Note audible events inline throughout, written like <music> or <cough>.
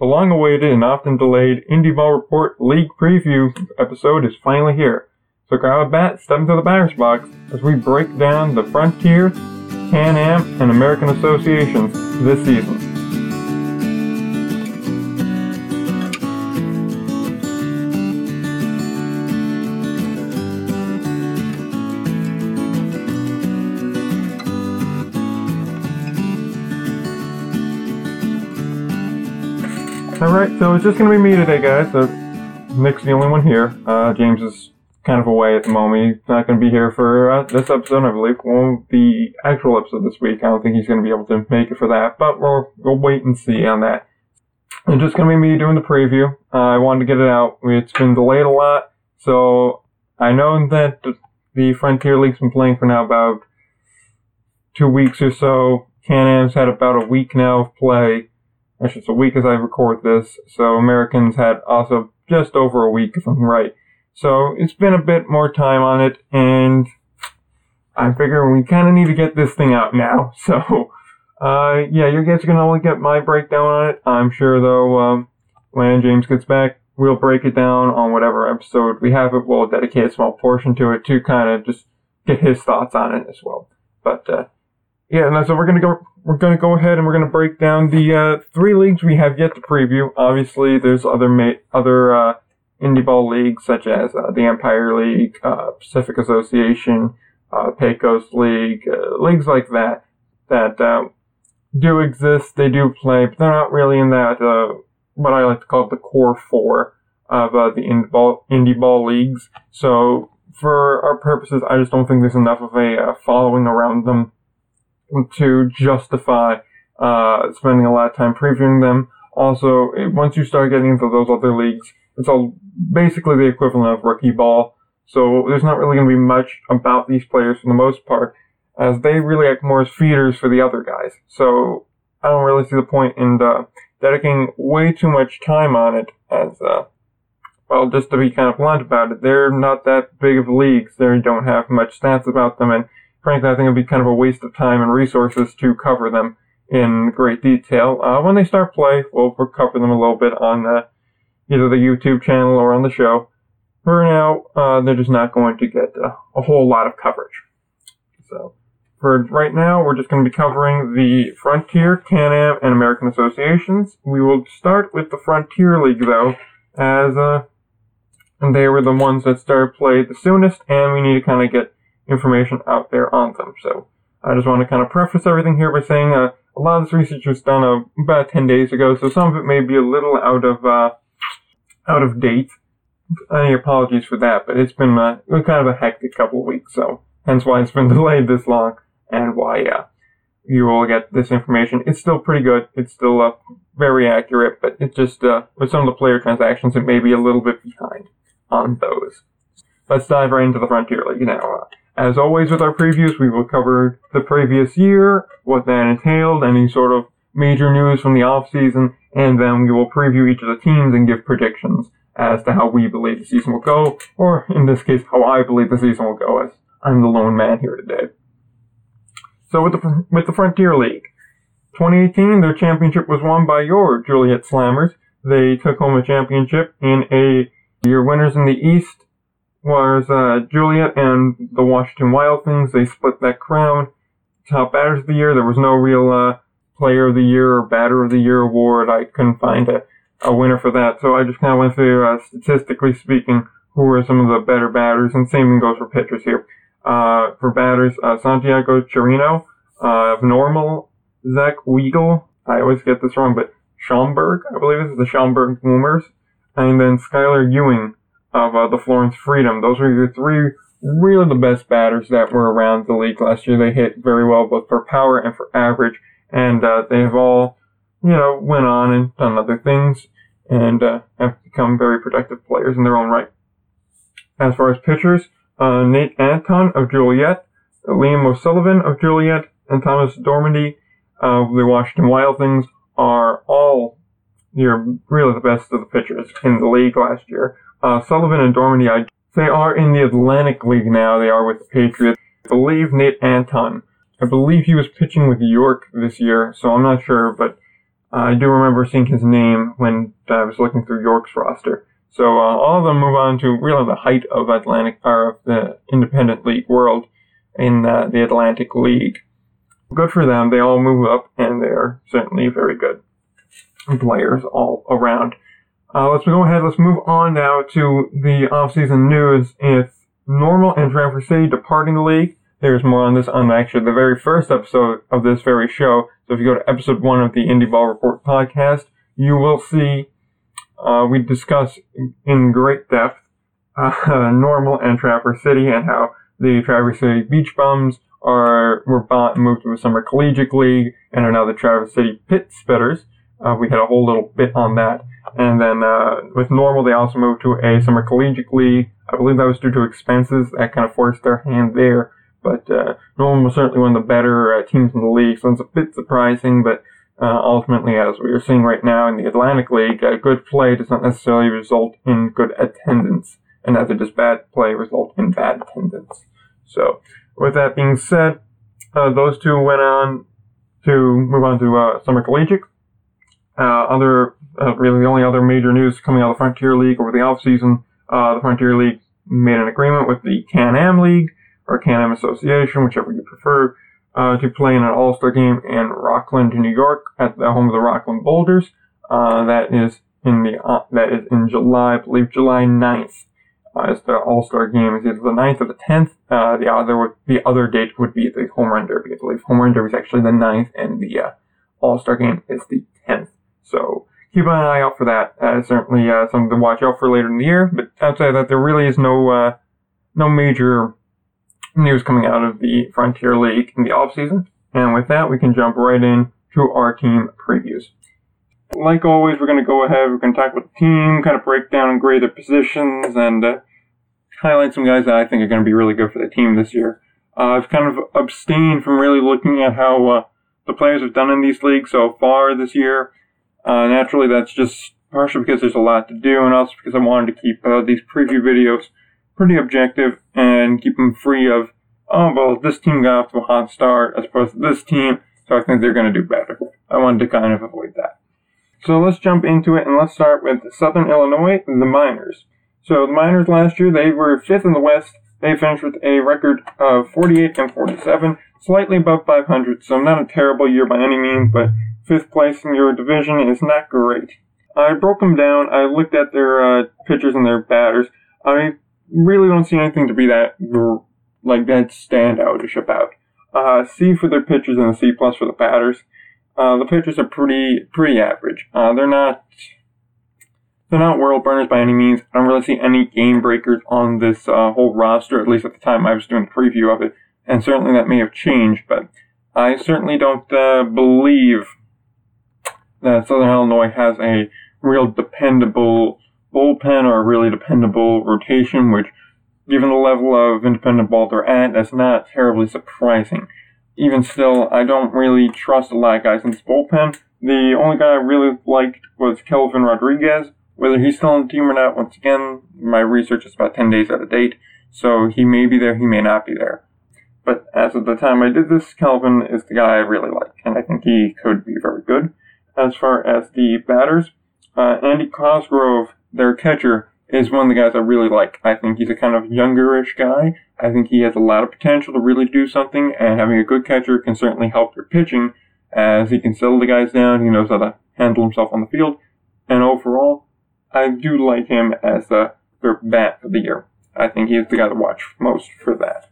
The long awaited and often delayed Indie Ball Report League Preview episode is finally here. So grab a bat, step into the batter's box as we break down the Frontier, Can Am, and American Associations this season. So it's just gonna be me today, guys. So Nick's the only one here. Uh, James is kind of away at the moment. He's not gonna be here for uh, this episode, I believe. Well, the actual episode this week, I don't think he's gonna be able to make it for that, but we'll, we'll wait and see on that. It's just gonna be me doing the preview. Uh, I wanted to get it out. It's been delayed a lot, so I know that the Frontier League's been playing for now about two weeks or so. Can-Am's had about a week now of play actually it's a week as I record this, so Americans had also just over a week if I'm right. So it's been a bit more time on it, and I figure we kind of need to get this thing out now. <laughs> So, uh, yeah, you guys are gonna only get my breakdown on it. I'm sure though, um, when James gets back, we'll break it down on whatever episode we have it. We'll dedicate a small portion to it to kind of just get his thoughts on it as well. But, uh, yeah, and so we're gonna go we're going to go ahead and we're going to break down the uh, three leagues we have yet to preview. Obviously, there's other ma- other uh, indie ball leagues such as uh, the Empire League, uh, Pacific Association, uh, Pecos League, leagues like that that do exist. They do play, but they're not really in that what I like to call the core four of the indie ball indie ball leagues. So for our purposes, I just don't think there's enough of a following around them to justify uh, spending a lot of time previewing them. Also, once you start getting into those other leagues, it's all basically the equivalent of rookie ball. So there's not really going to be much about these players for the most part, as they really act more as feeders for the other guys. So I don't really see the point in uh, dedicating way too much time on it as, uh, well, just to be kind of blunt about it, they're not that big of leagues. They don't have much stats about them, and frankly, I think it'd be kind of a waste of time and resources to cover them in great detail. Uh, when they start play, we'll, cover them a little bit on uh, either the YouTube channel or on the show. For now, uh, they're just not going to get uh, a whole lot of coverage. So, for right now, we're just going to be covering the Frontier, Can-Am, and American Associations. We will start with the Frontier League, though, as uh, they were the ones that started play the soonest, and we need to kind of get information out there on them. So I just want to kind of preface everything here by saying uh, a lot of this research was done uh, about 10 days ago, so some of it may be a little out of uh, out of date. Any apologies for that, but it's been uh, kind of a hectic couple of weeks, so hence why it's been <laughs> delayed this long, and why uh, you will get this information. It's still pretty good. It's still uh, very accurate, but it's just uh, with some of the player transactions, it may be a little bit behind on those. Let's dive right into the Frontier League now. Uh, as always with our previews, we will cover the previous year, what that entailed, any sort of major news from the off season, and then we will preview each of the teams and give predictions as to how we believe the season will go, or in this case, how I believe the season will go, as I'm the lone man here today. So with the with the Frontier League, 2018, their championship was won by your Joliet Slammers. They took home a championship in a your winners in the East was uh, Joliet and the Washington Wild Things. They split that crown. Top batters of the year. There was no real uh, player of the year or batter of the year award. I couldn't find a, a winner for that. So I just kind of went through, uh, statistically speaking, who were some of the better batters. And same thing goes for pitchers here. Uh, for batters, uh, Santiago Chirino, uh, normal, Zach Weigel. I always get this wrong, but Schaumburg, I believe this is the Schaumburg Boomers. And then Skylar Ewing of uh, the Florence Freedom. Those were the three really the best batters that were around the league last year. They hit very well both for power and for average, and uh, they have all, you know, went on and done other things and uh, have become very productive players in their own right. As far as pitchers, uh, Nate Anton of Joliet, Liam O'Sullivan of Joliet, and Thomas Dormandy of the Washington Wild Things are all you're really the best of the pitchers in the league last year. Uh, Sullivan and Dormandy, I, they are in the Atlantic League now. They are with the Patriots. I believe Nate Anton. I believe he was pitching with York this year, so I'm not sure, but I do remember seeing his name when I was looking through York's roster. So uh, all of them move on to really the height of Atlantic or of the Independent League world in uh, the Atlantic League. Good for them. They all move up, and they're certainly very good players all around. Uh, let's go ahead. Let's move on now to the off-season news. If Normal and Traverse City departing the league, there's more on this on actually the very first episode of this very show. So if you go to episode one of the Indie Ball Report podcast, you will see uh, we discuss in great depth <laughs> uh, Normal and Traverse City and how the Traverse City Beach Bums are were bought, and moved to the Summer Collegiate League and are now the Traverse City Pit Spitters. Uh, we had a whole little bit on that. And then uh, with normal, they also moved to a summer collegiate league. I believe that was due to expenses that kind of forced their hand there. But uh, Normal was certainly one of the better uh, teams in the league, so it's a bit surprising. But uh, ultimately, as we are seeing right now in the Atlantic League, uh, good play does not necessarily result in good attendance, and as neither does bad play result in bad attendance. So, with that being said, those two went on to move on to summer collegiate. Uh, other, uh, really the only other major news coming out of the Frontier League over the offseason, uh, the Frontier League made an agreement with the Can-Am League, or Can-Am Association, whichever you prefer, uh, to play in an All-Star game in Rockland, New York, at the home of the Rockland Boulders. Uh, that is in the, uh, that is in July, I believe July 9th. Uh, as the All-Star game is either the 9th or the 10th. Uh, the other the other date would be the Home Run Derby. I believe Home Run Derby is actually the 9th, and the uh, All-Star game is the 10th. So keep an eye out for that. Uh, certainly uh, something to watch out for later in the year. But outside that, there really is no uh, no major news coming out of the Frontier League in the off season. And with that, we can jump right in to our team previews. Like always, we're going to go ahead. We're going to talk about the team, kind of break down and grade their positions, and uh, highlight some guys that I think are going to be really good for the team this year. Uh, I've kind of abstained from really looking at how uh, the players have done in these leagues so far this year. Uh, naturally, that's just partially because there's a lot to do, and also because I wanted to keep uh, these preview videos pretty objective and keep them free of, oh, well, this team got off to a hot start as opposed to this team, so I think they're going to do better. I wanted to kind of avoid that. So let's jump into it, and let's start with Southern Illinois, the Miners. So the Miners last year, they were fifth in the West. They finished with a record of 48 and 47, slightly above 500, so not a terrible year by any means, but fifth place in your division is not great. I broke them down. I looked at their uh, pitchers and their batters. I really don't see anything to be that like that standoutish about. Uh, C for their pitchers and a C plus for the batters. Uh, the pitchers are pretty pretty average. Uh, they're not they're not world burners by any means. I don't really see any game breakers on this uh, whole roster, at least at the time I was doing the preview of it. And certainly that may have changed, but I certainly don't uh, believe that Southern Illinois has a real dependable bullpen or a really dependable rotation, which, given the level of independent ball they're at, that's not terribly surprising. Even still, I don't really trust a lot of guys in this bullpen. The only guy I really liked was Kelvin Rodriguez. Whether he's still on the team or not, once again, my research is about 10 days out of date, so he may be there, he may not be there. But as of the time I did this, Kelvin is the guy I really like, and I think he could be very good as far as the batters. Uh, Andy Cosgrove, their catcher, is one of the guys I really like. I think he's a kind of youngerish guy. I think he has a lot of potential to really do something, and having a good catcher can certainly help your pitching, as he can settle the guys down. He knows how to handle himself on the field, and overall, I do like him as the their bat of the year. I think he's the guy to watch most for that.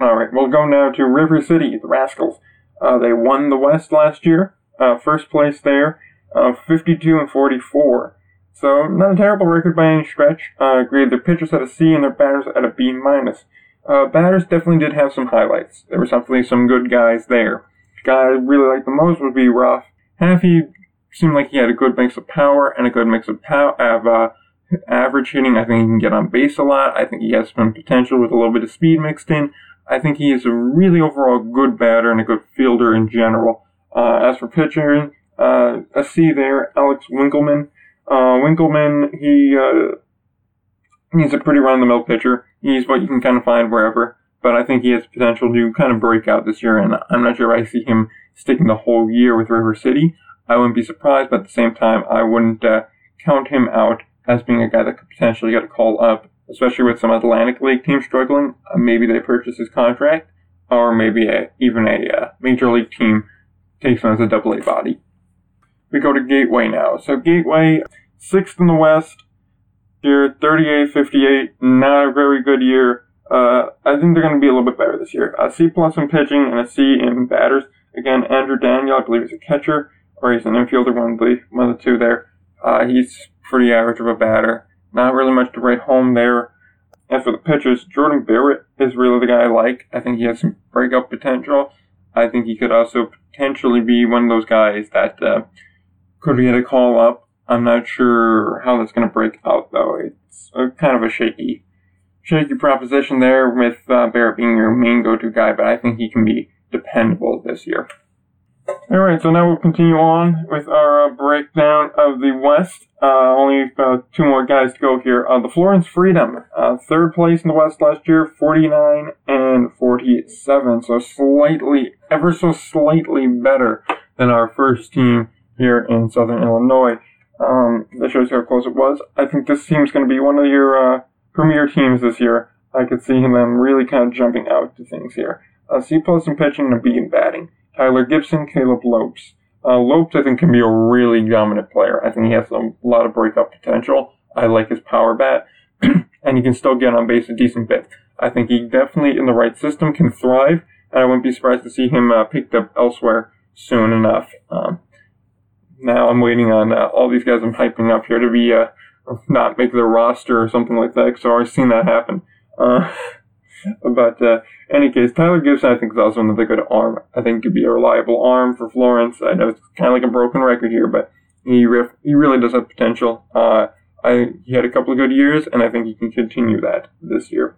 All right, we'll go now to River City, the Rascals. Uh, they won the West last year. Uh, first place there, uh, 52 and 44. So not a terrible record by any stretch. Uh, agreed, their pitchers at a C and their batters at a B minus. Uh, batters definitely did have some highlights. There were definitely some good guys there. The guy I really liked the most would be Ruff. Halfy seemed like he had a good mix of power and a good mix of pow- of uh, average hitting. I think he can get on base a lot. I think he has some potential with a little bit of speed mixed in. I think he is a really overall good batter and a good fielder in general. Uh, as for pitching, uh, a C there, Alex Winkelman. Uh, Winkelman, he, he's a pretty run-of-the-mill pitcher. He's what you can kind of find wherever, but I think he has potential to kind of break out this year, and I'm not sure I see him sticking the whole year with River City. I wouldn't be surprised, but at the same time, I wouldn't uh, count him out as being a guy that could potentially get a call up, especially with some Atlantic League teams struggling. Uh, maybe they purchase his contract, or maybe a, even a uh, major league team him as a double A body. We go to Gateway now. So Gateway, sixth in the West, year 38 58, not a very good year. Uh, I think they're going to be a little bit better this year. A C plus in pitching and a C in batters. Again, Andrew Daniel, I believe, is a catcher, or he's an infielder, one of the, one of the two there. Uh, he's pretty average of a batter. Not really much to write home there. As for the pitchers, Jordan Barrett is really the guy I like. I think he has some breakout potential. I think he could also potentially be one of those guys that uh, could get a call up. I'm not sure how that's going to break out, though. It's a, kind of a shaky, shaky proposition there with uh, Barrett being your main go-to guy, but I think he can be dependable this year. Alright, so now we'll continue on with our uh, breakdown of the West. Uh, only uh, two more guys to go here. Uh, the Florence Freedom, uh, third place in the West last year, 49 and 47. So slightly, ever so slightly better than our first team here in Southern Illinois. Um, that shows how close it was. I think this team's going to be one of your premier teams this year. I could see them really kind of jumping out to things here. C plus in pitching and a B in batting. Tyler Gibson, Caleb Lopes. Uh, Lopes, I think, can be a really dominant player. I think he has a lot of breakup potential. I like his power bat, <clears throat> and he can still get on base a decent bit. I think he definitely, in the right system, can thrive, and I wouldn't be surprised to see him uh, picked up elsewhere soon enough. Um, now I'm waiting on uh, all these guys I'm hyping up here to be uh, not make the roster or something like that, because I've already seen that happen. <laughs> But uh, any case, Tyler Gibson, I think, is also another good arm. I think could be a reliable arm for Florence. I know it's kind of like a broken record here, but he ref- he really does have potential. Uh, I he had a couple of good years, and I think he can continue that this year.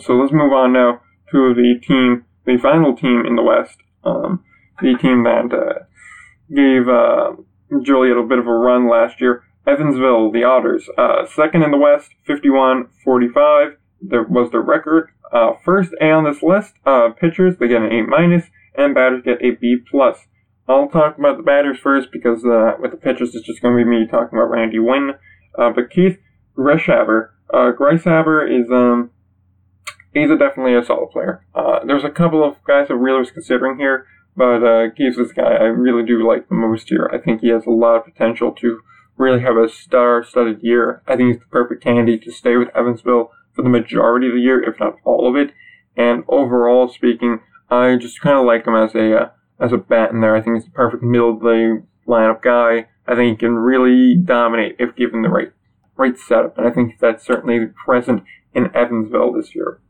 So let's move on now to the team, the final team in the West, um, the team that uh, gave uh, Joliet a bit of a run last year. Evansville, the Otters, uh, second in the West, 51-45 there was the record. Uh, first A on this list, uh, pitchers, they get an A minus, and batters get a B plus. I'll talk about the batters first because uh, with the pitchers, it's just going to be me talking about Randy Winn. Uh, but Keith Greshaber, uh, Grishaber is um, he's a definitely a solid player. Uh, there's a couple of guys I really was considering here, but uh, Keith is the guy I really do like the most here. I think he has a lot of potential to really have a star-studded year. I think he's the perfect candidate to stay with Evansville for the majority of the year, if not all of it. And overall speaking, I just kind of like him as a uh, as a bat in there. I think he's the perfect middle of the lineup guy. I think he can really dominate if given the right right setup, and I think that's certainly present in Evansville this year.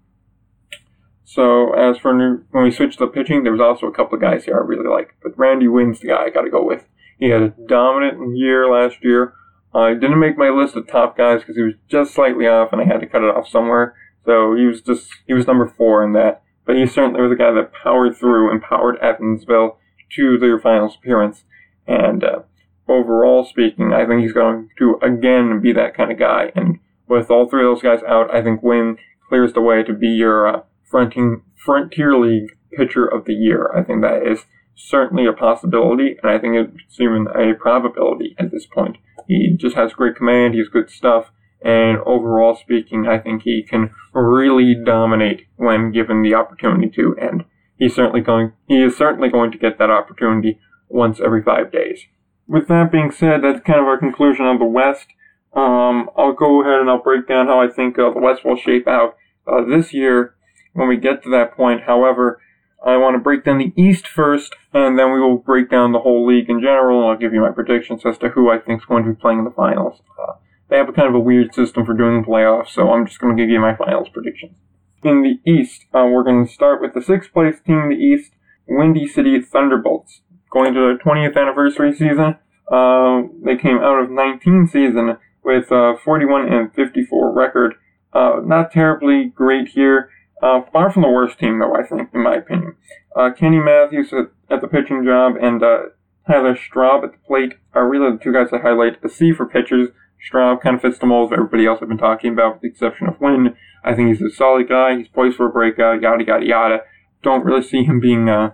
So as for new, when we switched to pitching, there was also a couple of guys here I really like, but Randy Winn's the guy I got to go with. He had a dominant year last year. I didn't make my list of top guys because he was just slightly off, and I had to cut it off somewhere. So he was just he was number four in that. But he certainly was a guy that powered through and powered Evansville to their finals appearance. And uh, overall speaking, I think he's going to again be that kind of guy. And with all three of those guys out, I think Winn clears the way to be your uh, fronting frontier league pitcher of the year. I think that is certainly a possibility, and I think it's even a probability at this point. He just has great command, he has good stuff, and overall speaking, I think he can really dominate when given the opportunity to, and he's certainly going, he is certainly going to get that opportunity once every five days. With that being said, that's kind of our conclusion on the West. Um, I'll go ahead and I'll break down how I think uh, the West will shape out uh, this year when we get to that point. However, I want to break down the East first, and then we will break down the whole league in general, and I'll give you my predictions as to who I think is going to be playing in the finals. Uh, they have a kind of a weird system for doing the playoffs, so I'm just going to give you my finals predictions. In the East, uh, we're going to start with the sixth place team in the East, Windy City Thunderbolts. Going to their 20th anniversary season, uh, they came out of 19 season with a 41 and 54 record. Uh, not terribly great here. Uh, far from the worst team, though, I think, in my opinion. Uh, Kenny Matthews at, at, the pitching job and uh, Tyler Straub at the plate are really the two guys I highlight. A C for pitchers. Straub kind of fits the mold of everybody else I've been talking about, with the exception of Winn. I think he's a solid guy. He's poised for a breakout, yada, yada, yada. Don't really see him being uh,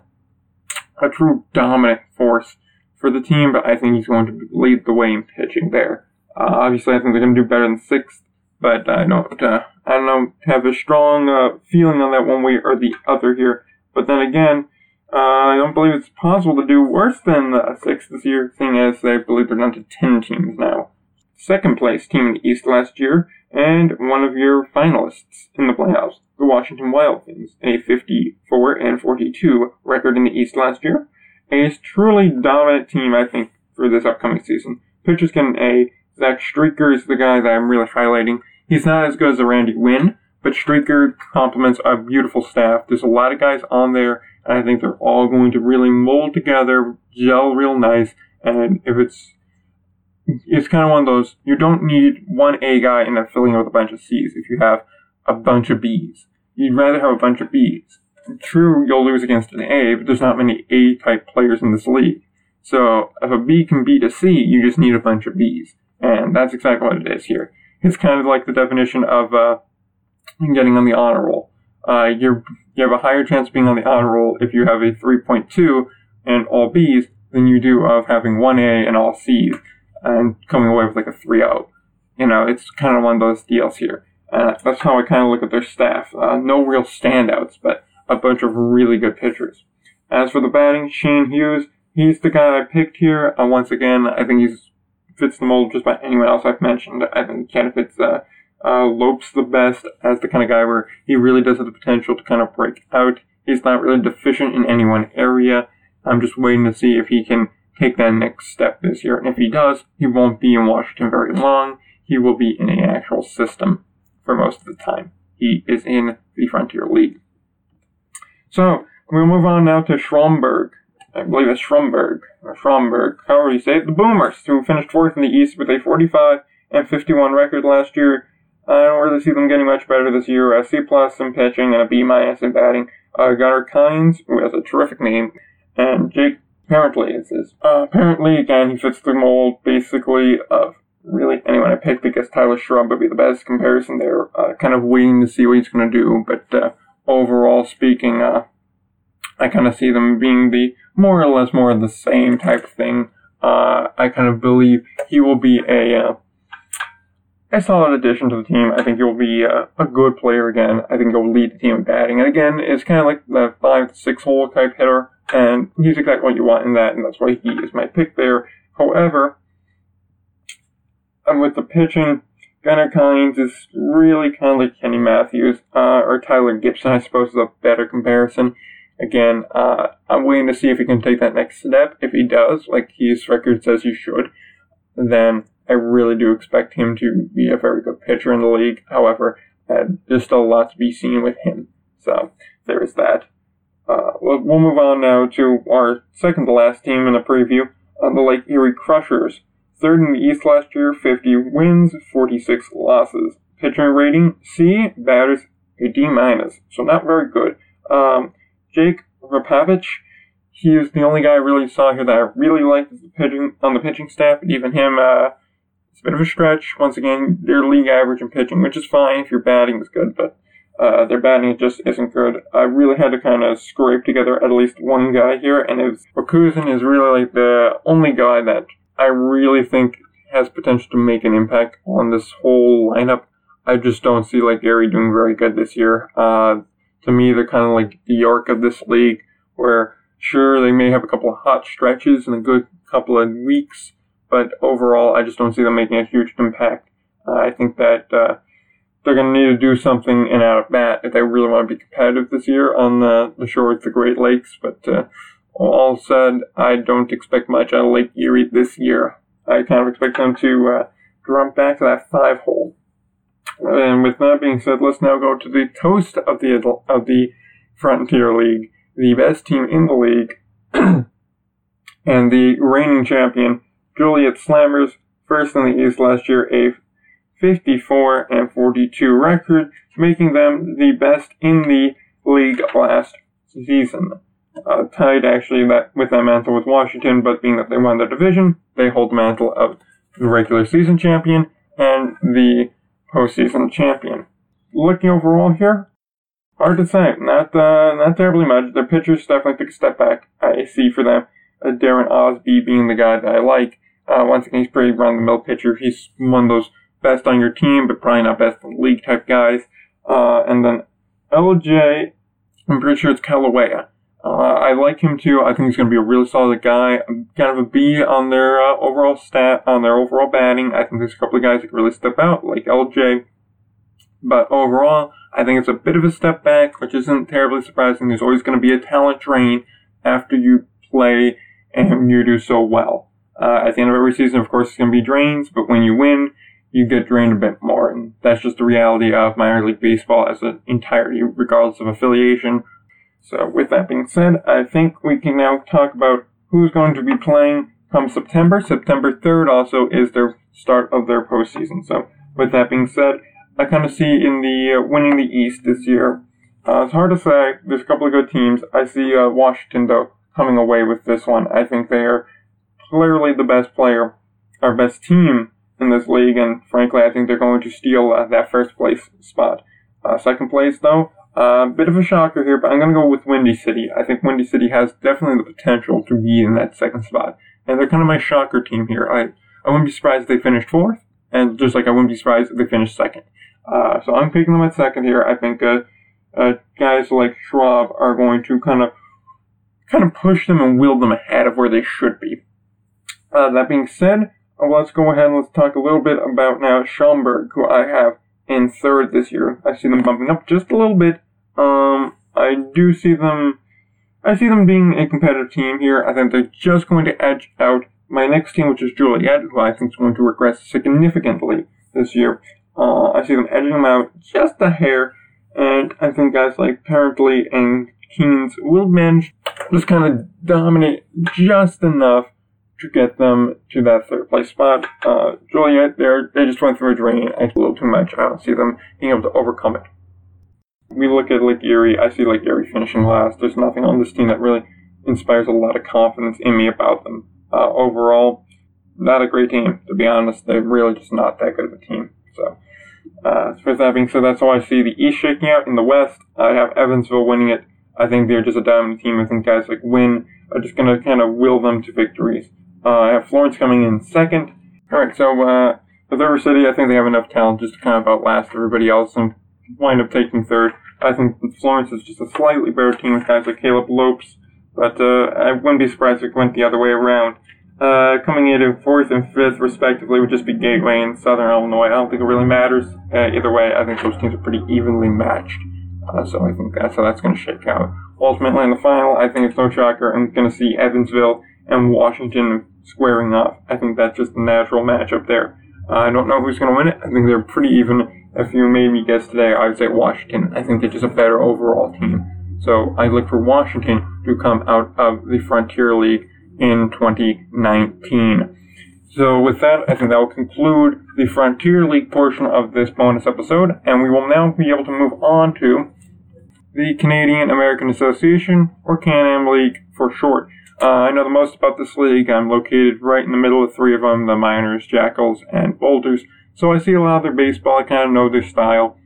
a true dominant force for the team, but I think he's going to lead the way in pitching there. Uh, obviously, I think they're going to do better than sixth, but I don't, uh, I don't have a strong uh, feeling on that one way or the other here. But then again, uh, I don't believe it's possible to do worse than the sixth this year, seeing as I believe they're down to ten teams now. Second place team in the East last year, and one of your finalists in the playoffs, the Washington Wild Things, a 54 and 42 record in the East last year. A truly dominant team, I think, for this upcoming season. Pitchers can A. Zach Streaker is the guy that I'm really highlighting. He's not as good as a Randy Winn, but Streaker complements a beautiful staff. There's a lot of guys on there, and I think they're all going to really mold together, gel real nice, and if it's it's kind of one of those you don't need one A guy and then filling it with a bunch of C's if you have a bunch of B's. You'd rather have a bunch of B's. True, you'll lose against an A, but there's not many A type players in this league. So if a B can beat a C, you just need a bunch of B's. And that's exactly what it is here. It's kind of like the definition of uh, getting on the honor roll. Uh, you have a higher chance of being on the honor roll if you have a 3.2 and all B's than you do of having one A and all C's and coming away with like a 3-0. You know, it's kind of one of those deals here. Uh, that's how I kind of look at their staff. Uh, no real standouts, but a bunch of really good pitchers. As for the batting, Shane Hughes, he's the guy I picked here. Uh, once again, I think he fits the mold just by anyone else I've mentioned. I think he kind of fits uh, uh, Lopes the best as the kind of guy where he really does have the potential to kind of break out. He's not really deficient in any one area. I'm just waiting to see if he can take that next step this year. And if he does, he won't be in Washington very long. He will be in an actual system for most of the time. He is in the Frontier League. So, we'll move on now to Stromberg. I believe it's Stromberg, or Stromberg, however you say it. The Boomers, who finished fourth in the East with a 45 and 51 record last year. I don't really see them getting much better this year. A C plus in pitching and a B minus in batting. Uh, Gunnar Kynes, who has a terrific name, and Jake apparently is his. Uh, apparently, again, he fits the mold basically of really anyone I picked. I guess Tyler Shrub would be the best comparison there. Uh, kind of waiting to see what he's going to do, but uh, overall speaking, uh, I kind of see them being the more or less more of the same type thing. Uh, I kind of believe he will be a uh, a solid addition to the team. I think he'll be a, a good player again. I think he'll lead the team in batting. And again, it's kind of like the five six hole type hitter. And he's exactly what you want in that, and that's why he is my pick there. However, with the pitching, Gunnar Kynes is really kind of like Kenny Matthews, uh, or Tyler Gibson, I suppose, is a better comparison. Again, uh, I'm waiting to see if he can take that next step. If he does, like his record says he should, then I really do expect him to be a very good pitcher in the league. However, uh, there's still a lot to be seen with him. So there is that. Uh, we'll, we'll, move on now to our second to last team in the preview, uh, the Lake Erie Crushers. Third in the East last year, 50 wins, 46 losses. Pitching rating C, batters a D minus, so not very good. Um, Jake Rapavich, he is the only guy I really saw here that I really liked pitching on the pitching staff. And even him, uh, it's a bit of a stretch. Once again, their league average in pitching, which is fine if your batting is good, but uh, their batting just isn't good. I really had to kind of scrape together at least one guy here, and was Washington is really like the only guy that I really think has potential to make an impact on this whole lineup. I just don't see Lake Erie doing very good this year. Uh, to me, they're kind of like the York of this league, where sure they may have a couple of hot stretches and a good couple of weeks, but overall, I just don't see them making a huge impact. Uh, I think that uh, they're going to need to do something in out of bat if they really want to be competitive this year on the, the shore of the Great Lakes. But uh, all said, I don't expect much out of Lake Erie this year. I kind of expect them to uh, back to that five hole. And with that being said, let's now go to the toast of the of the Frontier League, the best team in the league, <clears throat> and the reigning champion, Joliet Slammers, first in the East last year, a 54 and 42 record, making them the best in the league last season. Uh, tied actually that with that mantle with Washington, but being that they won the division, they hold the mantle of the regular season champion and the postseason champion. Looking overall here, hard to say. Not uh, not terribly much. Their pitchers definitely took a step back. I see for them. uh, Darren Osby being the guy that I like. Uh, once again, he's pretty run the mill pitcher. He's one of those best on your team, but probably not best in the league type guys. Uh, and then LJ, I'm pretty sure it's Kilauea. Uh, I like him too. I think he's going to be a really solid guy. Kind of a B on their uh, overall stat, on their overall batting. I think there's a couple of guys that can really step out, like LJ. But overall, I think it's a bit of a step back, which isn't terribly surprising. There's always going to be a talent drain after you play and you do so well. Uh, at the end of every season, of course, it's going to be drains, but when you win, you get drained a bit more. And that's just the reality of minor league baseball as an entirety, regardless of affiliation so with that being said, I think we can now talk about who's going to be playing come September. September 3rd also is their start of their postseason. So with that being said, I kind of see in the uh, winning the East this year. Uh, it's hard to say. There's a couple of good teams. I see uh, Washington though coming away with this one. I think they are clearly the best player, our best team in this league, and frankly, I think they're going to steal uh, that first place spot. Uh, second place though, uh, bit of a shocker here, but I'm going to go with Windy City. I think Windy City has definitely the potential to be in that second spot. And they're kind of my shocker team here. I, I wouldn't be surprised if they finished fourth, and just like I wouldn't be surprised if they finished second. Uh, so I'm picking them at second here. I think uh, uh, guys like Schwab are going to kind of kind of push them and wheel them ahead of where they should be. Uh, that being said, uh, let's go ahead and let's talk a little bit about now Schaumburg, who I have in third this year. I see them bumping up just a little bit. Um, I do see them. I see them being a competitive team here. I think they're just going to edge out my next team, which is Joliet, who I think is going to regress significantly this year. Uh, I see them edging them out just a hair, and I think guys like Parently and Keens will manage just kind of dominate just enough to get them to that third place spot. Uh, they're, they just went through a drain. a little too much. I don't see them being able to overcome it. We look at Lake Erie. I see Lake Erie finishing last. There's nothing on this team that really inspires a lot of confidence in me about them. Uh, overall, not a great team, to be honest. They're really just not that good of a team. So, uh, with that being said, that's how I see the East shaking out. In the West, I have Evansville winning it. I think they're just a dominant team. I think guys like Winn are just going to kind of will them to victories. Uh, I have Florence coming in second. Alright, so uh, with River City, I think they have enough talent just to kind of outlast everybody else and wind up taking third. I think Florence is just a slightly better team with guys like Caleb Lopes, but uh, I wouldn't be surprised if it went the other way around. Uh, coming in in fourth and fifth, respectively, would just be Gateway and Southern Illinois. I don't think it really matters uh, either way. I think those teams are pretty evenly matched. Uh, so I think that's how that's going to shake out. Ultimately, in the final, I think it's no shocker. I'm going to see Evansville and Washington squaring off. I think that's just a natural matchup there. Uh, I don't know who's going to win it. I think they're pretty even. If you made me guess today, I would say Washington. I think they're just a better overall team. So I look for Washington to come out of the Frontier League in 2019. So with that, I think that will conclude the Frontier League portion of this bonus episode, and we will now be able to move on to the Canadian American Association, or Can-Am League for short. Uh, I know the most about this league. I'm located right in the middle of three of them, the Miners, Jackals, and Boulders. So I see a lot of their baseball. I kind of know their style.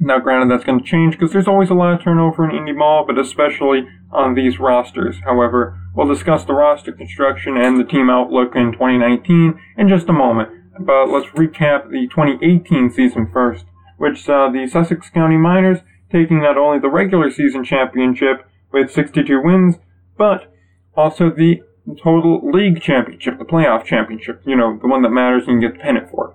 Now, granted, that's going to change because there's always a lot of turnover in indie ball, but especially on these rosters. However, we'll discuss the roster construction and the team outlook in 2019 in just a moment. But let's recap the 2018 season first, which saw the Sussex County Miners taking not only the regular season championship with 62 wins, but also the total league championship, the playoff championship, you know, the one that matters and you get the pennant for.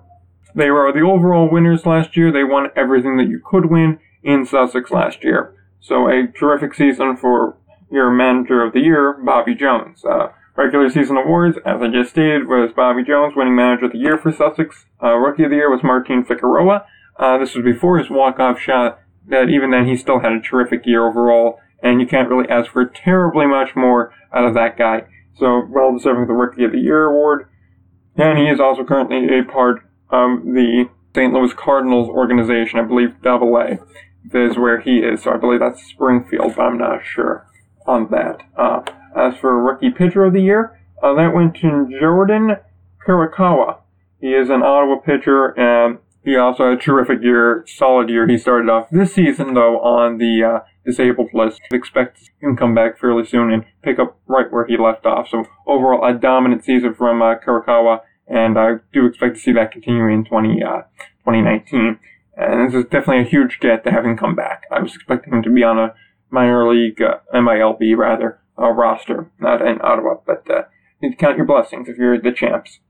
They were the overall winners last year. They won everything that you could win in Sussex last year. So a terrific season for your manager of the year, Bobby Jones. Uh, regular season awards, as I just stated, was Bobby Jones winning manager of the year for Sussex. Uh, rookie of the year was Martin Figueroa. Uh, this was before his walk-off shot. That even then he still had a terrific year overall and you can't really ask for terribly much more out of that guy. So, well deserving the Rookie of the Year award. And he is also currently a part of the St. Louis Cardinals organization, I believe Double A. Is where he is, so I believe that's Springfield, but I'm not sure on that. Uh, as for Rookie Pitcher of the Year, uh, that went to Jordan Kurokawa. He is an Ottawa pitcher, and he also had a terrific year, solid year. He started off this season, though, on the uh, disabled list. Expect him to come back fairly soon and pick up right where he left off. So overall, a dominant season from uh, and I do expect to see that continue in 20, uh, 2019. And this is definitely a huge get to have him come back. I was expecting him to be on a minor league, uh, MILB rather, uh, roster, not in Ottawa, but uh, you count your blessings if you're the champs.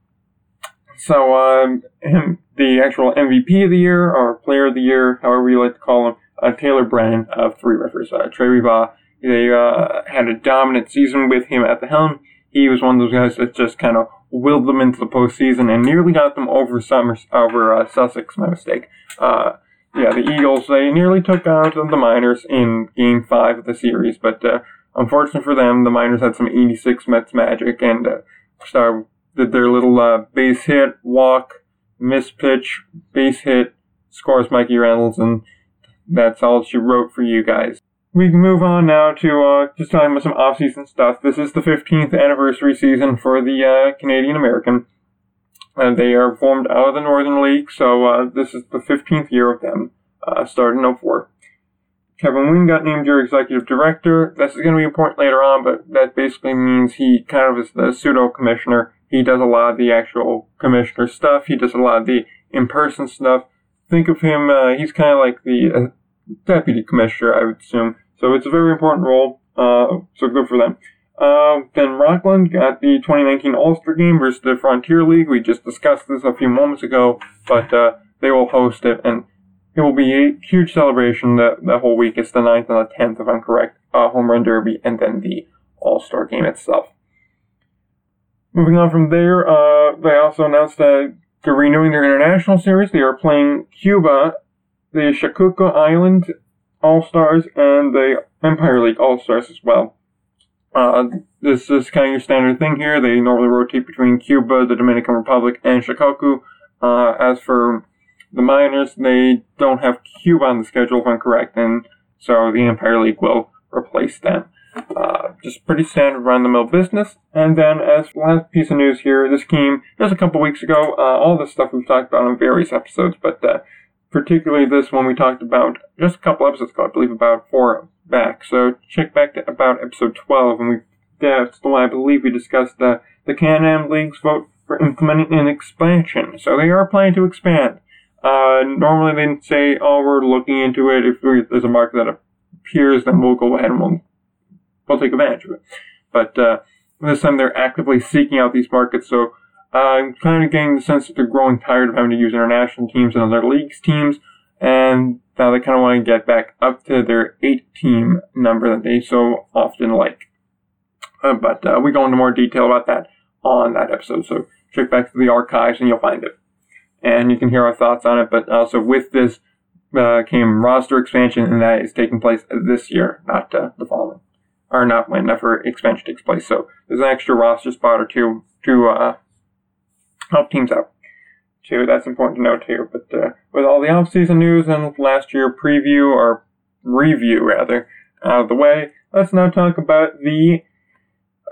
So, um, him, the actual MVP of the year, or player of the year, however you like to call him, Taylor Brennan of Three Rivers. Trey Riva, they uh, had a dominant season with him at the helm. He was one of those guys that just kind of willed them into the postseason and nearly got them over Summers, over uh, Sussex. My mistake. Uh, yeah, the Eagles they nearly took out the Miners in Game Five of the series, but uh, unfortunately for them, the Miners had some 86 Mets magic and uh, so did their little uh, base hit, walk, miss pitch, base hit, scores Mikey Reynolds, and that's all she wrote for you guys. We can move on now to uh, just talking about some off-season stuff. This is the 15th anniversary season for the uh, Canadian American. and they are formed out of the Northern League, so uh, this is the 15th year of them, uh, starting in 04. Kevin Wynn got named your executive director. This is going to be important later on, but that basically means he kind of is the pseudo commissioner. He does a lot of the actual commissioner stuff. He does a lot of the in-person stuff. Think of him, uh, he's kind of like the uh, deputy commissioner, I would assume. So it's a very important role. Uh, so good for them. Uh, then Rockland got the 2019 All-Star Game versus the Frontier League. We just discussed this a few moments ago, but uh, they will host it, and it will be a huge celebration that, that whole week. It's the 9th and the 10th, if I'm correct. Home run derby, and then the All-Star Game itself. Moving on from there, uh, they also announced that they're renewing their international series. They are playing Cuba, the Shikoku Island All-Stars, and the Empire League All-Stars as well. Uh, this is kind of your standard thing here. They normally rotate between Cuba, the Dominican Republic, and Shikoku. Uh, as for the minors, they don't have Cuba on the schedule, if I'm correct, and so the Empire League will replace them. Uh, just pretty standard run-the-mill business. And then, as last piece of news here, this came just a couple weeks ago. Uh, all this stuff we've talked about on various episodes, but uh, particularly this one we talked about just a couple episodes ago, I believe about four back. So check back to about episode 12, and we that's the one I believe we discussed the the Can-Am League's vote for implementing an expansion. So they are planning to expand. Uh, normally they say, oh, we're looking into it. If there's a market that appears, then we'll go ahead and we'll, we'll take advantage of it. But, uh, this time they're actively seeking out these markets. So, uh, I'm kind of getting the sense that they're growing tired of having to use international teams and other leagues teams. And now they kind of want to get back up to their eight team number that they so often like. Uh, but, uh, we go into more detail about that on that episode. So check back to the archives and you'll find it and you can hear our thoughts on it. But also with this uh, came roster expansion, and that is taking place this year, not uh, the following, or not whenever expansion takes place. So there's an extra roster spot or two to uh, help teams out. Too, that's important to note here. But uh, with all the off-season news and last year preview or review rather out of the way, let's now talk about the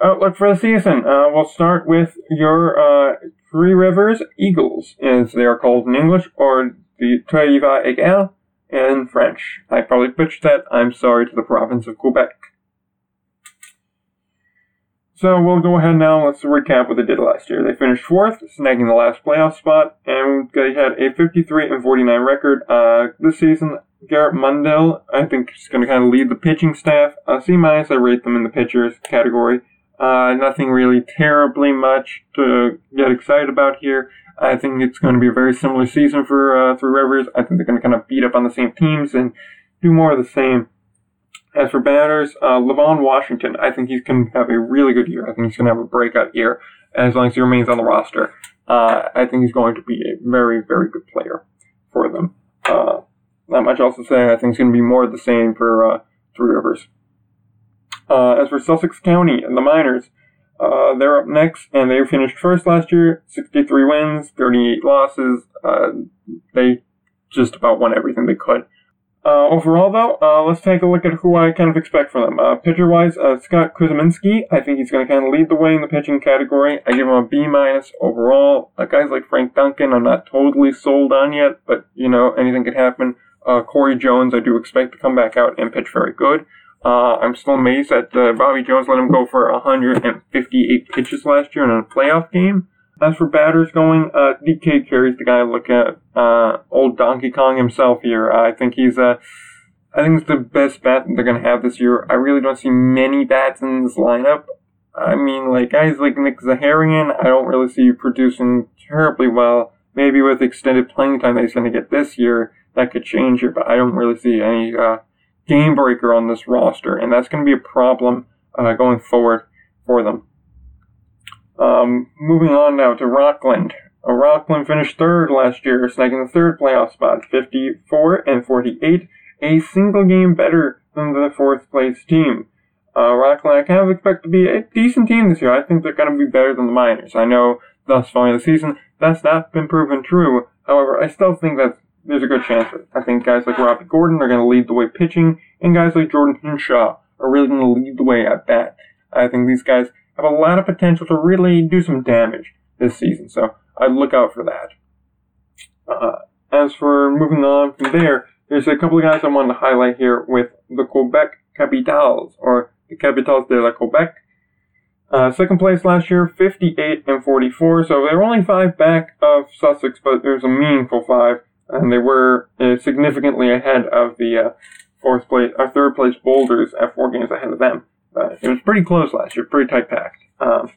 outlook for the season. Uh, we'll start with your uh, Three Rivers Eagles, as they are called in English, or the Trois Rivers in French. I probably butchered that. I'm sorry to the province of Quebec. So we'll go ahead now. Let's recap what they did last year. They finished fourth, snagging the last playoff spot, and they had a 53 and 49 record. Uh, this season, Garrett Mundell, I think, is going to kind of lead the pitching staff. Uh, C minus, I rate them in the pitchers category. Uh, nothing really terribly much to get excited about here. I think it's going to be a very similar season for uh, Three Rivers. I think they're going to kind of beat up on the same teams and do more of the same. As for batters, uh, Levon Washington, I think he's going to have a really good year. I think he's going to have a breakout year as long as he remains on the roster. Uh, I think he's going to be a very, very good player for them. Uh, not much else to say. I think it's going to be more of the same for uh, Three Rivers. Uh, as for Sussex County and the Miners, uh, they're up next, and they finished first last year, 63 wins, 38 losses. Uh, they just about won everything they could. Uh, overall, though, uh, let's take a look at who I kind of expect from them. Uh, pitcher-wise, Scott Kuzminski, I think he's going to kind of lead the way in the pitching category. I give him a B minus overall. guys like Frank Duncan, I'm not totally sold on yet, but you know anything could happen. Uh, Corey Jones, I do expect to come back out and pitch very good. Uh, I'm still amazed that uh, Bobby Jones let him go for 158 pitches last year in a playoff game. As for batters going, uh, DK carries the guy I look at, uh, old Donkey Kong himself here. I think he's, uh, I think it's the best bat they're gonna have this year. I really don't see many bats in this lineup. I mean, like, guys like Nick Zaharian, I don't really see you producing terribly well. Maybe with extended playing time that he's gonna get this year, that could change it, but I don't really see any, uh, game breaker on this roster, and that's gonna be a problem, uh, going forward for them. Um, moving on now to Rockland. Uh, Rockland finished third last year, snagging the third playoff spot, 54 and 48, a single game better than the fourth place team. Uh, Rockland, I kind of expect to be a decent team this year. I think they're going to be better than the Miners. I know thus far in the season that's not been proven true. However, I still think that there's a good chance. I think guys like Robbie Gordon are going to lead the way pitching, and guys like Jordan Hinshaw are really going to lead the way at bat. I think these guys have a lot of potential to really do some damage this season. So I'd look out for that. Uh, as for moving on from there, there's a couple of guys I wanted to highlight here with the Quebec Capitals, or the Capitals de la Quebec. Uh, second place last year, 58 and 44, so they're only five back of Sussex, but there's a meaningful five, and they were uh, significantly ahead of the uh, fourth place, or third place Boulders at four games ahead of them. But it was pretty close last year, pretty tight packed. Um,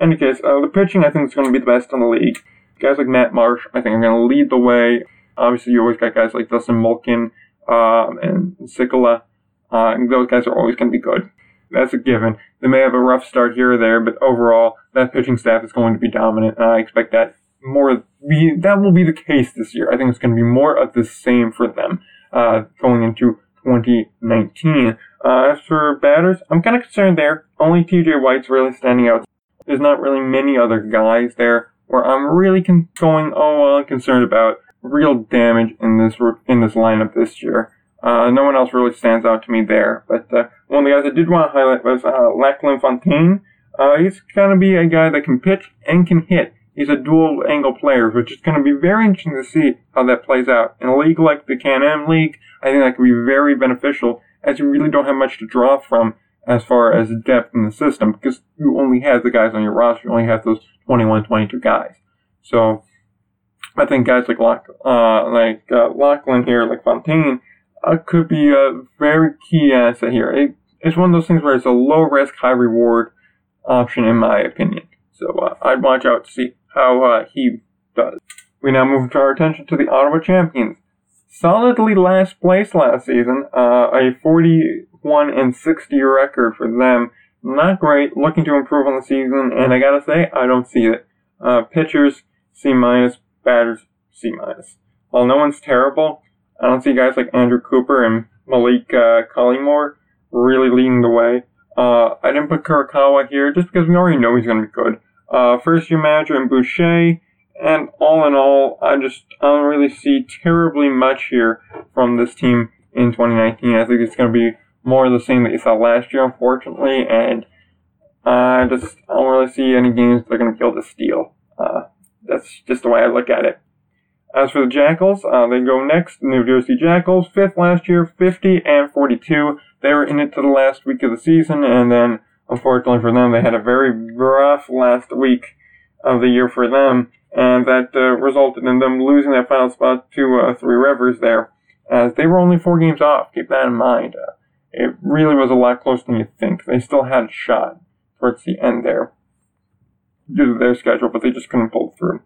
any case, uh, the pitching I think is going to be the best in the league. Guys like Matt Marsh, I think, are going to lead the way. Obviously, you always got guys like Dustin Mulkin um, and Sikala. Uh, and those guys are always going to be good. That's a given. They may have a rough start here or there, but overall, that pitching staff is going to be dominant, and I expect that more be that will be the case this year. I think it's going to be more of the same for them uh, going into 2019. Uh, as for batters, I'm kind of concerned there. Only TJ White's really standing out. There's not really many other guys there where I'm really con- going, oh, well, concerned about real damage in this in this lineup this year. Uh, no one else really stands out to me there. But uh, one of the guys I did want to highlight was uh, Lachlan Fontaine. Uh, he's going to be a guy that can pitch and can hit. He's a dual angle player, which is going to be very interesting to see how that plays out. In a league like the Can-Am League, I think that could be very beneficial as you really don't have much to draw from as far as depth in the system because you only have the guys on your roster. You only have those 21, 22 guys. So I think guys like Lock, uh, like uh, Lachlan here, like Fontaine, uh, could be a very key asset here. It, it's one of those things where it's a low risk, high reward option, in my opinion. So uh, I'd watch out to see how uh, he does. We now move to our attention to the Ottawa Champions solidly last place last season. Uh, a 41 and 60 record for them. Not great. Looking to improve on the season, and I gotta say, I don't see it. Uh, pitchers C minus, batters C minus. While no one's terrible, I don't see guys like Andrew Cooper and Malik uh, Collymore really leading the way. Uh, I didn't put Kurokawa here just because we already know he's going to be good. Uh, first year manager in Boucher, and all in all, I just I don't really see terribly much here from this team in 2019. I think it's going to be more of the same that you saw last year, unfortunately, and I just I don't really see any games that are going to be able to steal. Uh, that's just the way I look at it. As for the Jackals, uh, they go next. New Jersey Jackals, fifth last year, 50 and 42. They were in it to the last week of the season, and then unfortunately for them, they had a very rough last week of the year for them and that uh, resulted in them losing that final spot to uh, Three Rivers there, as they were only four games off. Keep that in mind. Uh, it really was a lot closer than you think. They still had a shot towards the end there due to their schedule, but they just couldn't pull through.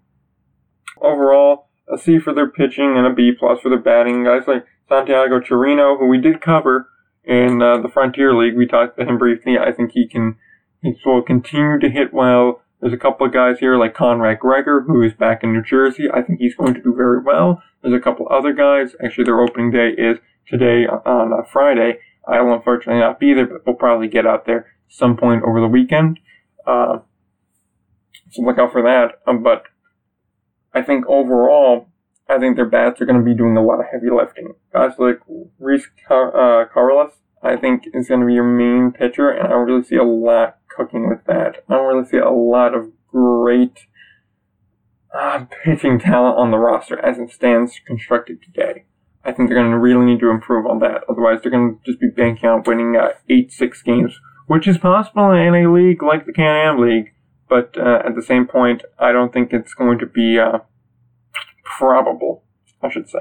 Overall, a C for their pitching and a B plus for their batting. Guys like Santiago Chirino, who we did cover in uh, the Frontier League, we talked to him briefly. I think he can he will continue to hit well there's a couple of guys here like Conrad Gregor, who is back in New Jersey. I think he's going to do very well. There's a couple other guys. Actually, their opening day is today on uh, Friday. I will unfortunately not be there, but we'll probably get out there some point over the weekend. Uh, so look out for that. Um, but I think overall, I think their bats are going to be doing a lot of heavy lifting. Guys like Rhys Car- uh, Karlis, I think is going to be your main pitcher, and I really see a lot cooking with that. I don't really see a lot of great uh, pitching talent on the roster as it stands constructed today. I think they're going to really need to improve on that. Otherwise, they're going to just be banking on winning uh, eight, six games, which is possible in a league like the Can-Am League. But uh, at the same point, I don't think it's going to be uh, probable, I should say.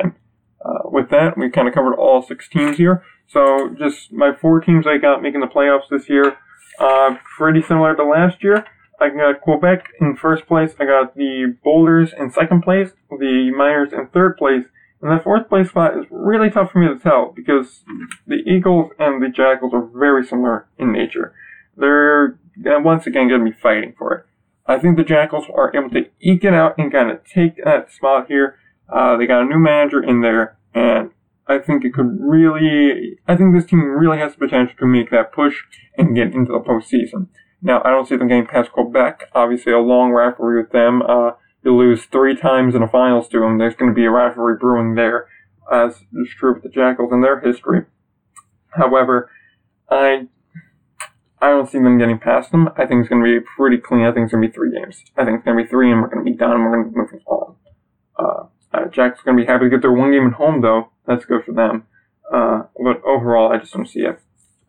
Uh, with that, we've kind of covered all six teams here. So just my four teams I got making the playoffs this year, uh, pretty similar to last year. I got Quebec in first place. I got the Boulders in second place, the Miners in third place, and the fourth place spot is really tough for me to tell because the Eagles and the Jackals are very similar in nature. They're once again going to be fighting for it. I think the Jackals are able to eke it out and kind of take that spot here. Uh, they got a new manager in there, and I think it could really, I think this team really has the potential to make that push and get into the postseason. Now, I don't see them getting past Quebec. Obviously, a long rivalry with them. Uh, you lose three times in the finals to them. There's going to be a rivalry brewing there, as is true with the Jackals in their history. However, I I don't see them getting past them. I think it's going to be pretty clean. I think it's going to be three games. I think it's going to be three, and we're going to be done. and We're going to be moving on. Uh, uh, Jack's going to be happy to get their one game at home, though. That's good for them. Uh, but overall, I just don't see it.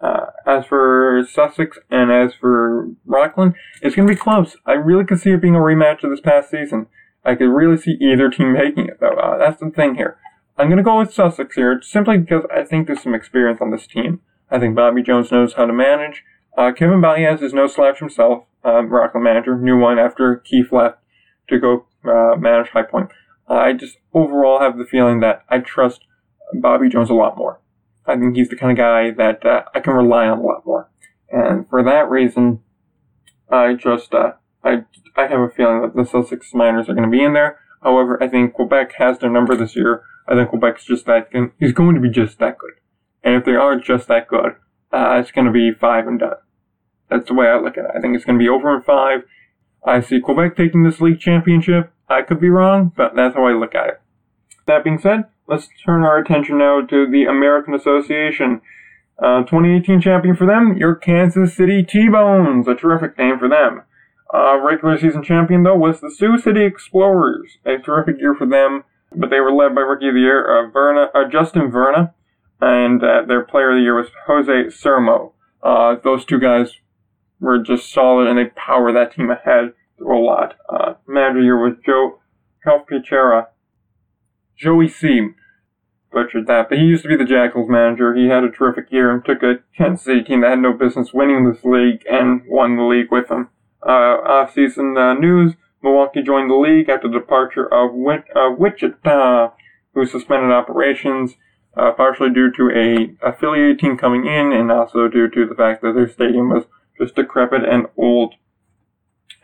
Uh, as for Sussex and as for Rockland, it's going to be close. I really could see it being a rematch of this past season. I could really see either team <laughs> making it, though. Uh, that's the thing here. I'm going to go with Sussex here, simply because I think there's some experience on this team. I think Bobby Jones knows how to manage. Uh, Kevin Balias is no slouch himself, uh, Rockland manager, new one after Keefe left to go uh, manage High Point. I just overall have the feeling that I trust Bobby Jones a lot more. I think he's the kind of guy that uh, I can rely on a lot more. And for that reason, I just, uh, I, I have a feeling that the Sussex Miners are going to be in there. However, I think Quebec has their number this year. I think Quebec's just that, is going to be just that good. And if they are just that good, uh, it's going to be five and done. That's the way I look at it. I think it's going to be over in five. I see Quebec taking this league championship. I could be wrong, but that's how I look at it. That being said, let's turn our attention now to the American Association. Uh, 2018 champion for them, your Kansas City T-Bones, a terrific name for them. Uh, regular season champion though was the Sioux City Explorers, a terrific year for them, but they were led by Rookie of the Year uh, Vrana, uh, Justin Vrana, and uh, their Player of the Year was Jose Sermo. Uh, those two guys were just solid, and they power that team ahead a lot. Uh, manager year was Joe Calpichera, Joey C. Butchered that, but he used to be the Jackals manager. He had a terrific year and took a Kansas City team that had no business winning this league and won the league with them. Uh, off-season uh, news: Milwaukee joined the league after the departure of Win- uh, Wichita, who suspended operations. Uh, partially due to a affiliate team coming in, and also due to the fact that their stadium was just decrepit and old.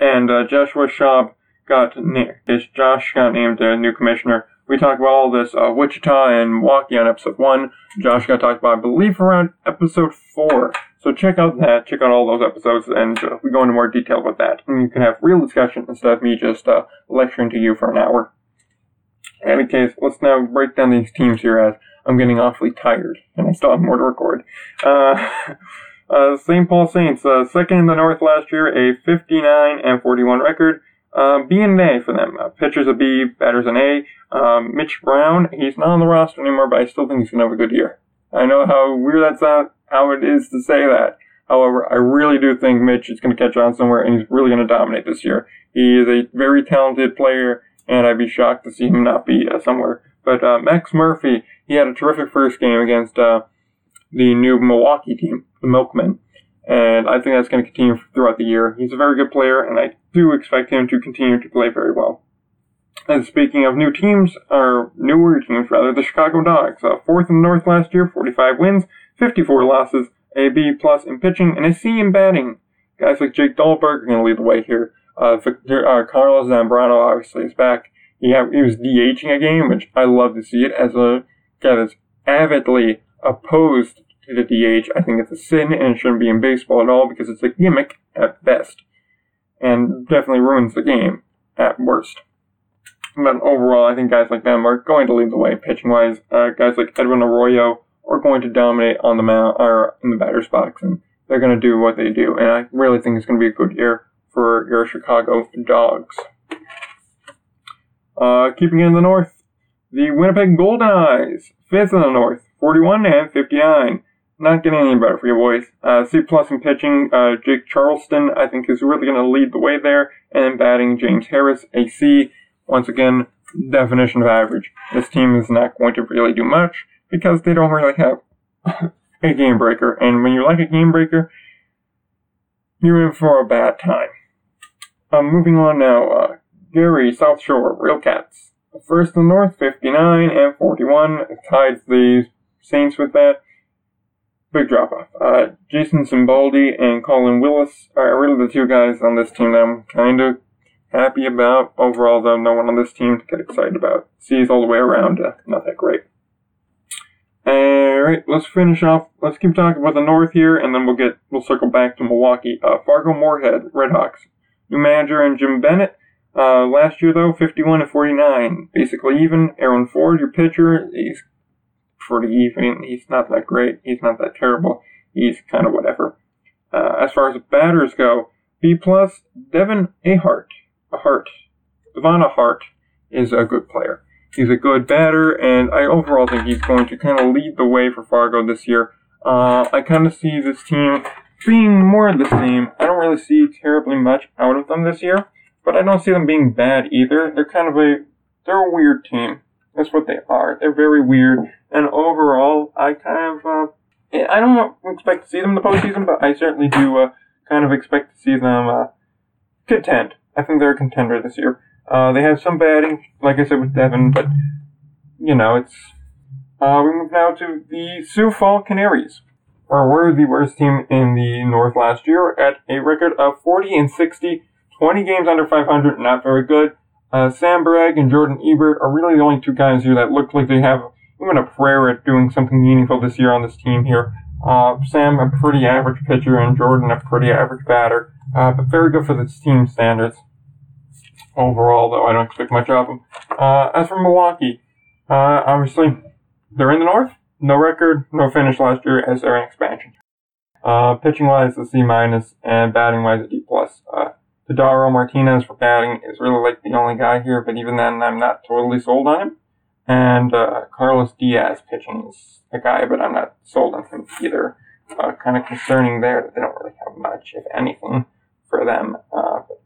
And uh, Joshua Schaub got na- Josh got named new commissioner. We talked about all this uh, Wichita and Milwaukee on episode one. Josh got talked about, I believe, around episode four. So check out that, check out all those episodes, and uh, we go into more detail with that. And you can have real discussion instead of me just uh, lecturing to you for an hour. In any case, let's now break down these teams here as I'm getting awfully tired, and I still have more to record. Uh, <laughs> uh, St. Paul Saints, uh, second in the North last year, a 59 and 41 record. Uh, B and A for them. Uh, pitchers a B, batters an A. Um, Mitch Brown, he's not on the roster anymore, but I still think he's going to have a good year. I know how weird that sounds, how it is to say that. However, I really do think Mitch is going to catch on somewhere and he's really going to dominate this year. He is a very talented player, and I'd be shocked to see him not be uh, somewhere. But uh, Max Murphy, he had a terrific first game against uh, the new Milwaukee team, the Milkmen. And I think that's going to continue throughout the year. He's a very good player, and I do expect him to continue to play very well. And speaking of new teams, or newer teams rather, the Chicago Dogs, uh, fourth in the North last year, 45 wins, 54 losses, a B plus in pitching, and a C in batting. Guys like Jake Dahlberg are going to lead the way here. Uh, Victor, uh, Carlos Zambrano obviously is back. He, have, he was DHing a game, which I love to see it as a guy that's avidly opposed to the DH. I think it's a sin and it shouldn't be in baseball at all because it's a gimmick at best and definitely ruins the game at worst. But overall, I think guys like them are going to lead the way pitching wise. Uh, guys like Edwin Arroyo are going to dominate on the mound or in the batter's box, and they're going to do what they do. And I really think it's going to be a good year for your Chicago Dogs. Uh, keeping in the north, the Winnipeg Goldeyes, Fifth in the North, 41 and 59. Not getting any better for you boys. Uh, C plus in pitching, uh, Jake Charleston, I think is really going to lead the way there. And in batting, James Harris, a C. Once again, definition of average. This team is not going to really do much because they don't really have <laughs> a game breaker. And when you like a game breaker, you're in for a bad time. Um, moving on now, uh, Gary, South Shore, RailCats. First the North, 59 and 41, tied the Saints with that. Big drop off. Uh, Jason Simbaldi and Colin Willis are really the two guys on this team that I'm kind of happy about. Overall, though, no one on this team to get excited about. Sees all the way around, uh, not that great. Alright, let's finish off. Let's keep talking about the North here, and then we'll get we'll circle back to Milwaukee. Uh, Fargo Moorhead, Redhawks. New manager and Jim Bennett. Uh, last year though, 51 to 49, basically even. Aaron Ford, your pitcher, he's pretty even. He's not that great. He's not that terrible. He's kind of whatever. Uh, as far as batters go, B plus, Devin Ahart, Hart, Devon Hart is a good player. He's a good batter, and I overall think he's going to kind of lead the way for Fargo this year. Uh, I kind of see this team being more of the same. I don't really see terribly much out of them this year, but I don't see them being bad either. They're kind of a they're a weird team. That's what they are. They're very weird, and overall, I kind of uh, I don't expect to see them in the postseason, but I certainly do uh, kind of expect to see them uh, contend. I think they're a contender this year. Uh, they have some batting, like I said with Devin, but you know it's. Uh, we move now to the Sioux Fall Canaries, or were the worst team in the North last year at a record of 40 and 60, 20 games under 500, not very good. Uh, Sam Bragg and Jordan Ebert are really the only two guys here that look like they have even a prayer at doing something meaningful this year on this team here. Uh, Sam, a pretty average pitcher, and Jordan, a pretty average batter, uh, but very good for this team standards overall, though I don't expect much of them. Uh, as for Milwaukee, uh, obviously they're in the North. No record, no finish last year as they're in expansion. Uh, pitching wise, a C minus, and batting wise, a D plus. Uh, Tadaro Martinez for batting is really like the only guy here, but even then, I'm not totally sold on him. And uh, Carlos Diaz pitching is a guy, but I'm not sold on him either. Uh, kind of concerning there that they don't really have much, if anything, for them. Uh, but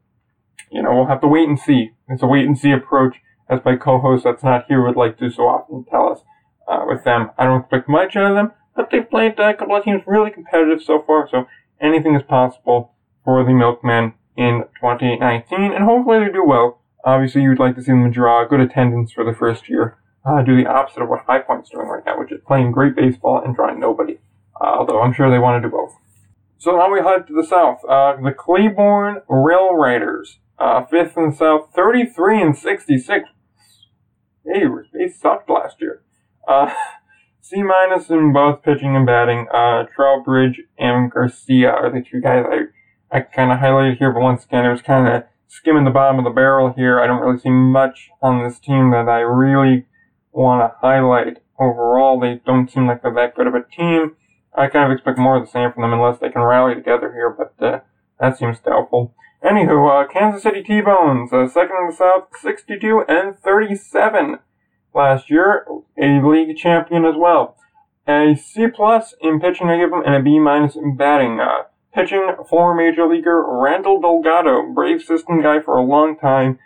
you know, we'll have to wait and see. It's a wait and see approach, as my co-host that's not here would like to so often tell us. Uh, with them, I don't expect much out of them, but they've played a couple of teams really competitive so far, so anything is possible for the Milkmen in 2019, and hopefully they do well. Obviously, you'd like to see them draw good attendance for the first year. Uh, do the opposite of what High Point's doing right now, which is playing great baseball and drawing nobody. Uh, although I'm sure they want to do both. So now we head to the south. Uh, the Claiborne Rail Riders uh, fifth in the South, 33 and 66. Hey, they sucked last year. Uh, <laughs> C minus in both pitching and batting. Uh, Trowbridge and Garcia are the two guys I, I kind of highlighted here, but once again, it was kind of skimming the bottom of the barrel here. I don't really see much on this team that I really want to highlight. Overall, they don't seem like they're that good of a team. I kind of expect more of the same from them unless they can rally together here, but uh, that seems doubtful. Anywho, uh, Kansas City T-Bones, uh, second in the South, 62 and 37 last year, a league champion as well. A C plus in pitching, I give them, and a B minus in batting. Uh, pitching, former major leaguer Randall Delgado, brave system guy for a long time.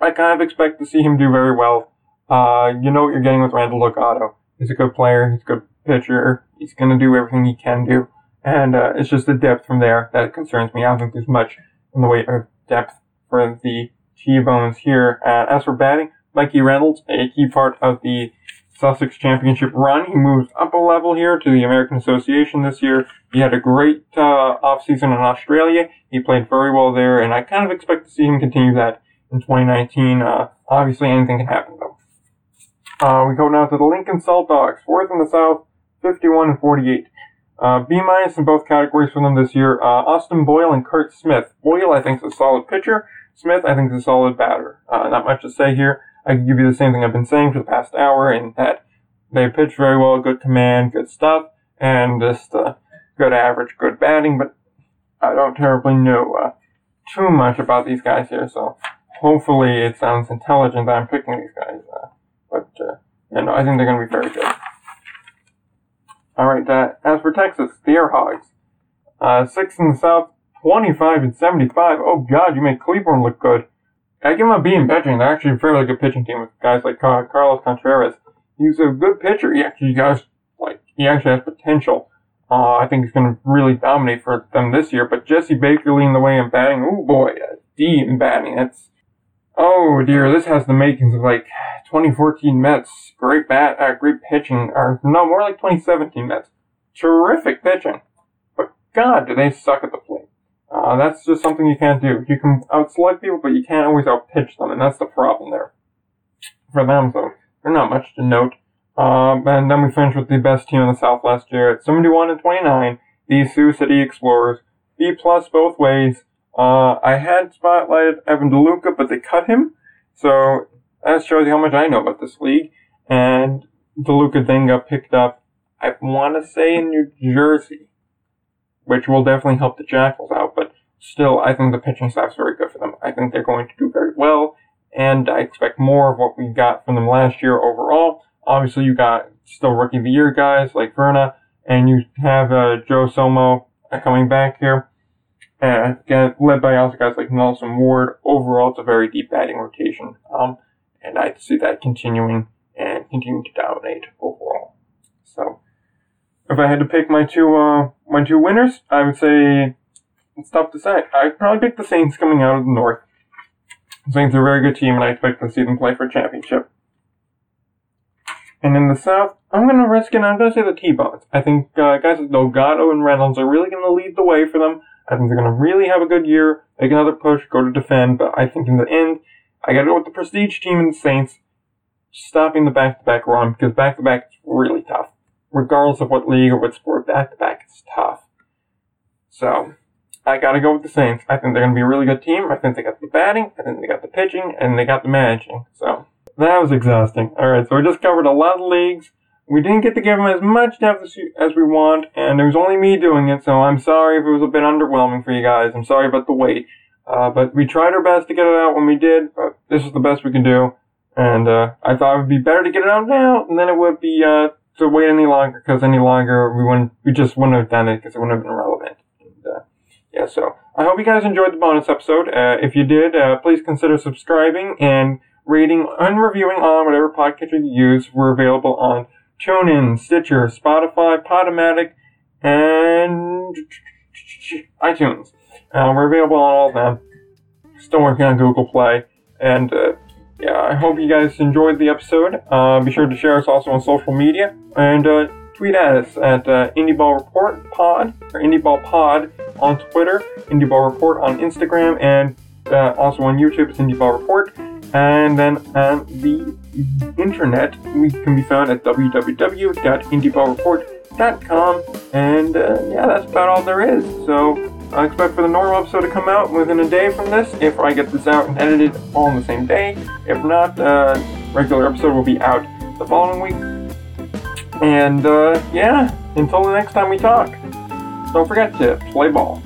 I kind of expect to see him do very well. Uh, you know what you're getting with Randall Delgado. He's a good player, he's a good pitcher, he's gonna do everything he can do. And, uh, it's just the depth from there that concerns me. I don't think there's much in the way of depth for the T-Bones here. Uh, as for batting, Mikey Reynolds, a key part of the Sussex Championship run. He moves up a level here to the American Association this year. He had a great uh, offseason in Australia. He played very well there, and I kind of expect to see him continue that in 2019. Uh, obviously, anything can happen, though. Uh, we go now to the Lincoln Saltdogs, fourth in the South, 51 and 48. Uh, B minus in both categories for them this year. Uh, Austin Boyle and Kurt Smith. Boyle, I think, is a solid pitcher. Smith, I think, is a solid batter. Uh, not much to say here. I can give you the same thing I've been saying for the past hour in that they pitch very well, good command, good stuff, and just uh, good average, good batting, but I don't terribly know uh, too much about these guys here, so hopefully it sounds intelligent that I'm picking these guys. Uh, but, uh, you know, I think they're going to be very good. All right. Uh, as for Texas, the Air Hogs, uh, six in the South, 25 and 75. Oh God, you make Cleburne look good. I give him a B in pitching. They're actually a fairly good pitching team with guys like Carlos Contreras. He's a good pitcher. He actually has like he actually has potential. Uh, I think he's going to really dominate for them this year. But Jesse Baker leading the way in batting. Oh boy, a D in batting. That's oh dear. This has the makings of like 2014 Mets. Great bat, uh, great pitching. Or no, more like 2017 Mets. Terrific pitching. But God, do they suck at the plate. Uh, that's just something you can't do. You can outselect people, but you can't always outpitch them, and that's the problem there. For them, so they're not much to note. Um, and then we finish with the best team in the South last year at 71 and 29, the Sioux City Explorers. B plus both ways. Uh, I had spotlighted Evan DeLuca, but they cut him. So that shows you how much I know about this league. And DeLuca then got picked up, I want to say in New Jersey, which will definitely help the Jackals out. But still, I think the pitching staff is very good for them. I think they're going to do very well. And I expect more of what we got from them last year overall. Obviously, you got still rookie of the year guys like Vrana, and you have uh, Joe Somo coming back here. And again, led by also guys like Nelson Ward. Overall, it's a very deep batting rotation. Um, and I see that continuing and continuing to dominate overall. So, if I had to pick my two, uh, my two winners, I would say it's tough to say. I'd probably pick the Saints coming out of the North. The Saints are a very good team, and I expect to see them play for a championship. And in the South, I'm going to risk it. I'm going to say the T-Bones. I think uh, guys like Delgado and Reynolds are really going to lead the way for them. I think they're going to really have a good year, make another push, go to defend. But I think in the end, I got to go with the prestige team and the Saints, stopping the back-to-back run because back-to-back is really tough, regardless of what league or what sport. Back-to-back is tough. So I got to go with the Saints. I think they're to be a really good team. I think they got the batting, I think they got the pitching, and they got the managing. So. That was exhausting. Alright, so we just covered a lot of leagues. We didn't get to give them as much depth as, we want, and it was only me doing it, so I'm sorry if it was a bit underwhelming for you guys. I'm sorry about the wait. Uh, but we tried our best to get it out when we did, but this is the best we can do. And, uh, I thought it would be better to get it out now than it would be, uh, to wait any longer, because any longer we wouldn't, we just wouldn't have done it, because it wouldn't have been relevant. And, uh, yeah, so I hope you guys enjoyed the bonus episode. Uh, if you did, uh, please consider subscribing and rating and reviewing on whatever podcatcher you use. We're available on TuneIn, Stitcher, Spotify, Podomatic, and iTunes. Uh, we're available on all of them. Still working on Google Play. And uh, yeah, I hope you guys enjoyed the episode. Uh, be sure to share us also on social media and uh, tweet at us at uh, IndieBall Report Pod or IndieBall Pod on Twitter, IndieBall Report on Instagram, and uh, also on YouTube. It's IndieBall Report. And then on the internet, we can be found at www.indieballreport.com. And uh, yeah, that's about all there is. So I expect for the normal episode to come out within a day from this, if I get this out and edited all on the same day. If not, uh, regular episode will be out the following week. And uh, yeah, until the next time we talk, don't forget to play ball.